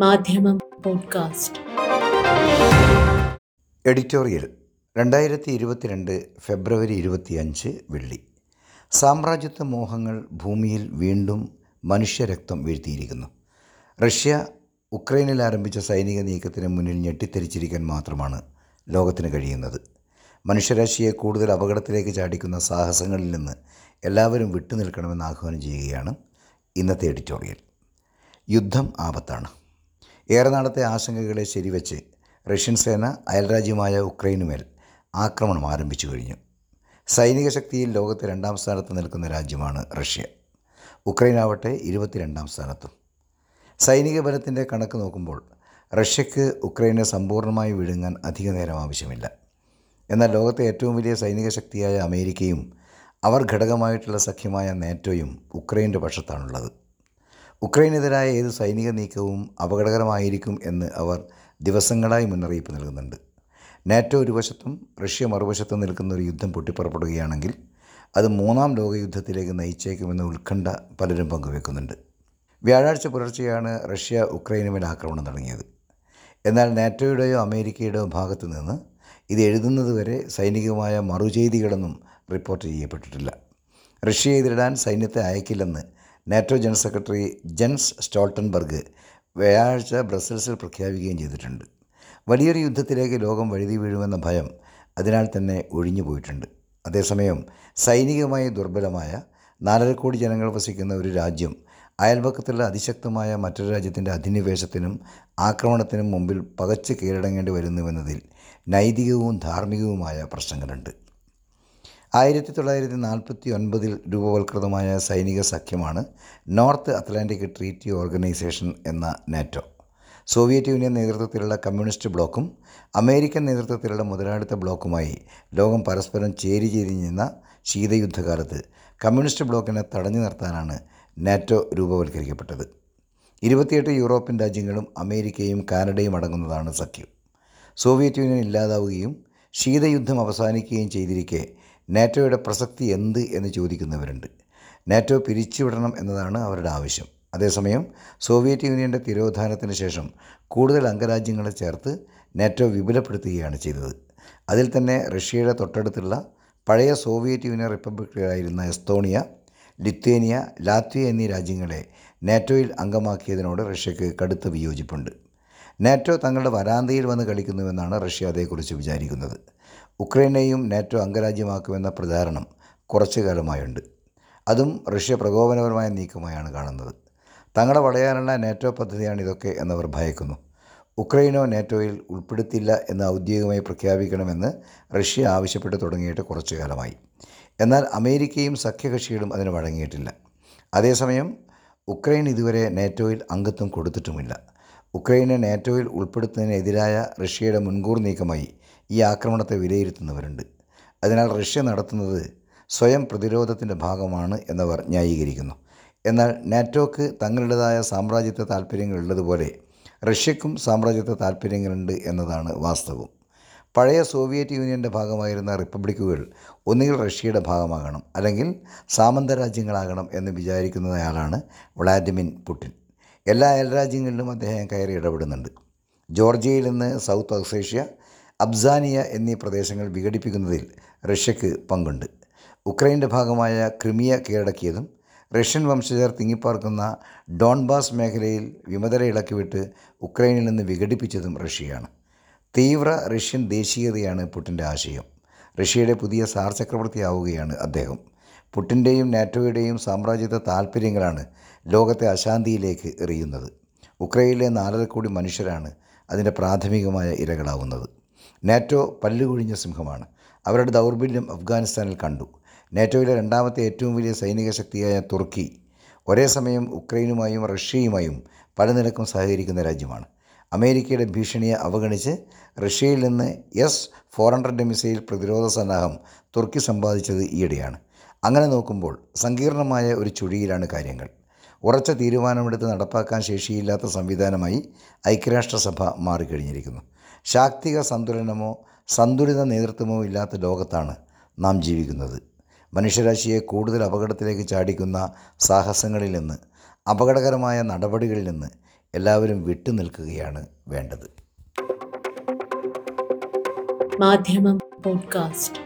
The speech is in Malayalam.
മാധ്യമം പോഡ്കാസ്റ്റ്. എഡിറ്റോറിയൽ രണ്ടായിരത്തി ഇരുപത്തിരണ്ട് ഫെബ്രുവരി ഇരുപത്തിയഞ്ച് വെള്ളി. സാമ്രാജ്യത്വ മോഹങ്ങൾ ഭൂമിയിൽ വീണ്ടും മനുഷ്യരക്തം വീഴ്ത്തിയിരിക്കുന്നു. റഷ്യ ഉക്രൈനിൽ ആരംഭിച്ച സൈനിക നീക്കത്തിന് മുന്നിൽ ഞെട്ടിത്തെരിച്ചിരിക്കാൻ മാത്രമാണ് ലോകത്തിന് കഴിയുന്നത്. മനുഷ്യരാശിയെ കൂടുതൽ അപകടത്തിലേക്ക് ചാടിക്കുന്ന സാഹസങ്ങളിൽ നിന്ന് എല്ലാവരും വിട്ടുനിൽക്കണമെന്ന് ആഹ്വാനം ചെയ്യുകയാണ് ഇന്നത്തെ എഡിറ്റോറിയൽ. യുദ്ധം ആപത്താണ്. ഏറെ നാളത്തെ ആശങ്കകളെ ശരിവച്ച് റഷ്യൻ സേന അയൽരാജ്യമായ ഉക്രൈനുമേൽ ആക്രമണം ആരംഭിച്ചു കഴിഞ്ഞു. സൈനിക ശക്തിയിൽ ലോകത്തെ രണ്ടാം സ്ഥാനത്ത് നിൽക്കുന്ന രാജ്യമാണ് റഷ്യ. ഉക്രൈൻ ആവട്ടെ ഇരുപത്തിരണ്ടാം സ്ഥാനത്തും. സൈനിക ബലത്തിന്റെ കണക്ക് നോക്കുമ്പോൾ റഷ്യക്ക് ഉക്രൈനെ സമ്പൂർണമായി വിഴുങ്ങാൻ അധിക നേരം ആവശ്യമില്ല. എന്നാൽ ലോകത്തെ ഏറ്റവും വലിയ സൈനിക ശക്തിയായ അമേരിക്കയും അവർ ഘടകമായിട്ടുള്ള സഖ്യമായ നാറ്റോയും ഉക്രൈന്റെ പക്ഷത്താണുള്ളത്. ഉക്രൈനെതിരായ ഏത് സൈനിക നീക്കവും അപകടകരമായിരിക്കും എന്ന് അവർ ദിവസങ്ങളായി മുന്നറിയിപ്പ് നൽകുന്നുണ്ട്. നാറ്റോ ഒരു വശത്തും റഷ്യ മറുവശത്തും നിൽക്കുന്ന ഒരു യുദ്ധം പൊട്ടിപ്പുറപ്പെടുകയാണെങ്കിൽ അത് മൂന്നാം ലോകയുദ്ധത്തിലേക്ക് നയിച്ചേക്കുമെന്ന ഉത്കണ്ഠ പലരും പങ്കുവെക്കുന്നുണ്ട്. വ്യാഴാഴ്ച പുലർച്ചെയാണ് റഷ്യ ഉക്രൈനുമേൽ ആക്രമണം തുടങ്ങിയത് എന്നാൽ നാറ്റോയുടെയോ അമേരിക്കയുടെയോ ഭാഗത്തു നിന്ന് ഇത് എഴുതുന്നതുവരെ സൈനികമായ മറുചെയ്തികളൊന്നും റിപ്പോർട്ട് ചെയ്യപ്പെട്ടിട്ടില്ല. റഷ്യയെ എതിരിടാൻ സൈന്യത്തെ അയക്കില്ലെന്ന് NATO general secretary Jens Stoltenberg വ്യാഴാഴ്ച ബ്രസൽസിൽ പ്രഖ്യാപിക്കുകയും ചെയ്തിട്ടുണ്ട്. വലിയൊരു യുദ്ധത്തിലേക്ക് ലോകം വഴുതി വീഴുമെന്ന ഭയം അതിനാൽ തന്നെ ഒഴിഞ്ഞു പോയിട്ടുണ്ട്. അതേസമയം സൈനികമായി ദുർബലമായ നാലര കോടി ജനങ്ങൾ വസിക്കുന്ന ഒരു രാജ്യം അയൽപക്കത്തുള്ള അതിശക്തമായ മറ്റൊരു രാജ്യത്തിന്റെ അധിനിവേശത്തിനും ആക്രമണത്തിനും മുമ്പിൽ പകച്ച് കീഴടങ്ങേണ്ടി വരുന്നുവെന്നതിൽ നൈതികവും ധാർമ്മികവുമായ പ്രശ്നങ്ങളുണ്ട്. ആയിരത്തി തൊള്ളായിരത്തി നാൽപ്പത്തി ഒൻപതിൽ രൂപവൽകൃതമായ സൈനിക സഖ്യമാണ് നോർത്ത് അറ്റ്ലാന്റിക് ട്രീറ്റി ഓർഗനൈസേഷൻ എന്ന നാറ്റോ. സോവിയറ്റ് യൂണിയൻ നേതൃത്വത്തിലുള്ള കമ്മ്യൂണിസ്റ്റ് ബ്ലോക്കും അമേരിക്കൻ നേതൃത്വത്തിലുള്ള മുതലാളിത്ത ബ്ലോക്കുമായി ലോകം പരസ്പരം ചേരി ചേരിഞ്ഞിരുന്ന ശീതയുദ്ധകാലത്ത് കമ്മ്യൂണിസ്റ്റ് ബ്ലോക്കിനെ തടഞ്ഞു നിർത്താനാണ് നാറ്റോ രൂപവൽക്കരിക്കപ്പെട്ടത്. ഇരുപത്തിയെട്ട് യൂറോപ്യൻ രാജ്യങ്ങളും അമേരിക്കയും കാനഡയും അടങ്ങുന്നതാണ് സഖ്യം. സോവിയറ്റ് യൂണിയൻ ഇല്ലാതാവുകയും ശീതയുദ്ധം അവസാനിക്കുകയും ചെയ്തിരിക്കെ നാറ്റോയുടെ പ്രസക്തി എന്ത് എന്ന് ചോദിക്കുന്നവരുണ്ട്. നാറ്റോ പിരിച്ചുവിടണം എന്നതാണ് അവരുടെ ആവശ്യം. അതേസമയം സോവിയറ്റ് യൂണിയന്റെ തിരോധാനത്തിന് ശേഷം കൂടുതൽ അംഗരാജ്യങ്ങളെ ചേർത്ത് നാറ്റോ വിപുലപ്പെടുത്തുകയാണ് ചെയ്തത്. അതിൽ തന്നെ റഷ്യയുടെ തൊട്ടടുത്തുള്ള പഴയ സോവിയറ്റ് യൂണിയൻ റിപ്പബ്ലിക്കുകളായിരുന്ന എസ്തോണിയ ലിത്വേനിയ ലാത്വിയ എന്നീ രാജ്യങ്ങളെ നാറ്റോയിൽ അംഗമാക്കിയതിനോട് റഷ്യക്ക് കടുത്ത വിയോജിപ്പുണ്ട്. നാറ്റോ തങ്ങളുടെ വരാന്തയിൽ വന്ന് കളിക്കുന്നുവെന്നാണ് റഷ്യ അതേക്കുറിച്ച് വിചാരിക്കുന്നത്. ഉക്രൈനെയും നാറ്റോ അംഗരാജ്യമാക്കുമെന്ന പ്രചാരണം കുറച്ചു കാലമായുണ്ട്. അതും റഷ്യ പ്രകോപനപരമായ നീക്കമായാണ് കാണുന്നത്. തങ്ങളെ വളയാനുള്ള നാറ്റോ പദ്ധതിയാണ് ഇതൊക്കെ എന്നവർ ഭയക്കുന്നു. ഉക്രൈനോ നാറ്റോയിൽ ഉൾപ്പെടുത്തില്ല എന്ന് ഔദ്യോഗികമായി പ്രഖ്യാപിക്കണമെന്ന് റഷ്യ ആവശ്യപ്പെട്ട് തുടങ്ങിയിട്ട് കുറച്ചു കാലമായി. എന്നാൽ അമേരിക്കയും സഖ്യകക്ഷികളും അതിന് വഴങ്ങിയിട്ടില്ല. അതേസമയം ഉക്രൈൻ ഇതുവരെ നാറ്റോയിൽ അംഗത്വം കൊടുത്തിട്ടുമില്ല. ഉക്രൈനെ നാറ്റോയിൽ ഉൾപ്പെടുത്തുന്നതിനെതിരായ റഷ്യയുടെ മുൻകൂർ നീക്കമായി ഈ ആക്രമണത്തെ വിലയിരുത്തുന്നവരുണ്ട്. അതിനാൽ റഷ്യ നടത്തുന്നത് സ്വയം പ്രതിരോധത്തിന്റെ ഭാഗമാണ് എന്നവർ ന്യായീകരിക്കുന്നു. എന്നാൽ നാറ്റോക്ക് തങ്ങളുടേതായ സാമ്രാജ്യത്വ താല്പര്യങ്ങളുള്ളതുപോലെ റഷ്യക്കും സാമ്രാജ്യത്വ താല്പര്യങ്ങളുണ്ട് എന്നതാണ് വാസ്തവം. പഴയ സോവിയറ്റ് യൂണിയന്റെ ഭാഗമായിരുന്ന റിപ്പബ്ലിക്കുകൾ ഒന്നുകിൽ റഷ്യയുടെ ഭാഗമാകണം അല്ലെങ്കിൽ സാമന്ത രാജ്യങ്ങളാകണം എന്ന് വിചാരിക്കുന്നയാളാണ് വ്ളാഡിമിൻ പുടിൻ. എല്ലാ അയൽരാജ്യങ്ങളിലും അദ്ദേഹം കയറി ഇടപെടുന്നുണ്ട്. ജോർജിയയിൽ നിന്ന് സൗത്ത് ഓസേഷ്യ അബ്സാനിയ എന്നീ പ്രദേശങ്ങൾ വിഘടിപ്പിക്കുന്നതിൽ റഷ്യക്ക് പങ്കുണ്ട്. ഉക്രൈന്റെ ഭാഗമായ ക്രിമിയ കീഴടക്കിയതും റഷ്യൻ വംശജർ തിങ്ങിപ്പാർക്കുന്ന ഡോൺബാസ് മേഖലയിൽ വിമതരെ ഇളക്കിവിട്ട് ഉക്രൈനിൽ നിന്ന് വിഘടിപ്പിച്ചതും റഷ്യയാണ്. തീവ്ര റഷ്യൻ ദേശീയതയാണ് പുട്ടിന്റെ ആശയം. റഷ്യയുടെ പുതിയ സാർ ചക്രവർത്തിയാവുകയാണ് അദ്ദേഹം. പുട്ടിന്റെയും നാറ്റോയുടെയും സാമ്രാജ്യത്വ താൽപ്പര്യങ്ങളാണ് ലോകത്തെ അശാന്തിയിലേക്ക് എറിയുന്നത്. ഉക്രൈനിലെ നാലര കോടി മനുഷ്യരാണ് അതിന്റെ പ്രാഥമികമായ ഇരകളാവുന്നത്. നാറ്റോ പല്ലുകുഴിഞ്ഞ സിംഹമാണ്. അവരുടെ ദൗർബല്യം അഫ്ഗാനിസ്ഥാനിൽ കണ്ടു. നാറ്റോയിലെ രണ്ടാമത്തെ ഏറ്റവും വലിയ സൈനിക ശക്തിയായ തുർക്കി ഒരേ സമയം ഉക്രൈനുമായും റഷ്യയുമായും പല നിലക്കും സഹകരിക്കുന്ന രാജ്യമാണ്. അമേരിക്കയുടെ ഭീഷണിയെ അവഗണിച്ച് റഷ്യയിൽ നിന്ന് എസ് ഫോർ ഹൺഡ്രഡ് മിസൈൽ പ്രതിരോധ സന്നാഹം തുർക്കി സമ്പാദിച്ചത് ഈയിടെയാണ്. അങ്ങനെ നോക്കുമ്പോൾ സങ്കീർണമായ ഒരു ചുഴിയിലാണ് കാര്യങ്ങൾ. ഉറച്ച തീരുമാനമെടുത്ത് നടപ്പാക്കാൻ ശേഷിയില്ലാത്ത സംവിധാനമായി ഐക്യരാഷ്ട്രസഭ മാറിക്കഴിഞ്ഞിരിക്കുന്നു. ശാക്തിക സന്തുലനമോ സന്തുലിത നേതൃത്വമോ ഇല്ലാത്ത ലോകത്താണ് നാം ജീവിക്കുന്നത്. മനുഷ്യരാശിയെ കൂടുതൽ അപകടത്തിലേക്ക് ചാടിക്കുന്ന സാഹസങ്ങളിൽ നിന്ന് അപകടകരമായ നടപടികളിൽ നിന്ന് എല്ലാവരും വിട്ടുനിൽക്കുകയാണ് വേണ്ടത്. മാധ്യമം പോഡ്കാസ്റ്റ്.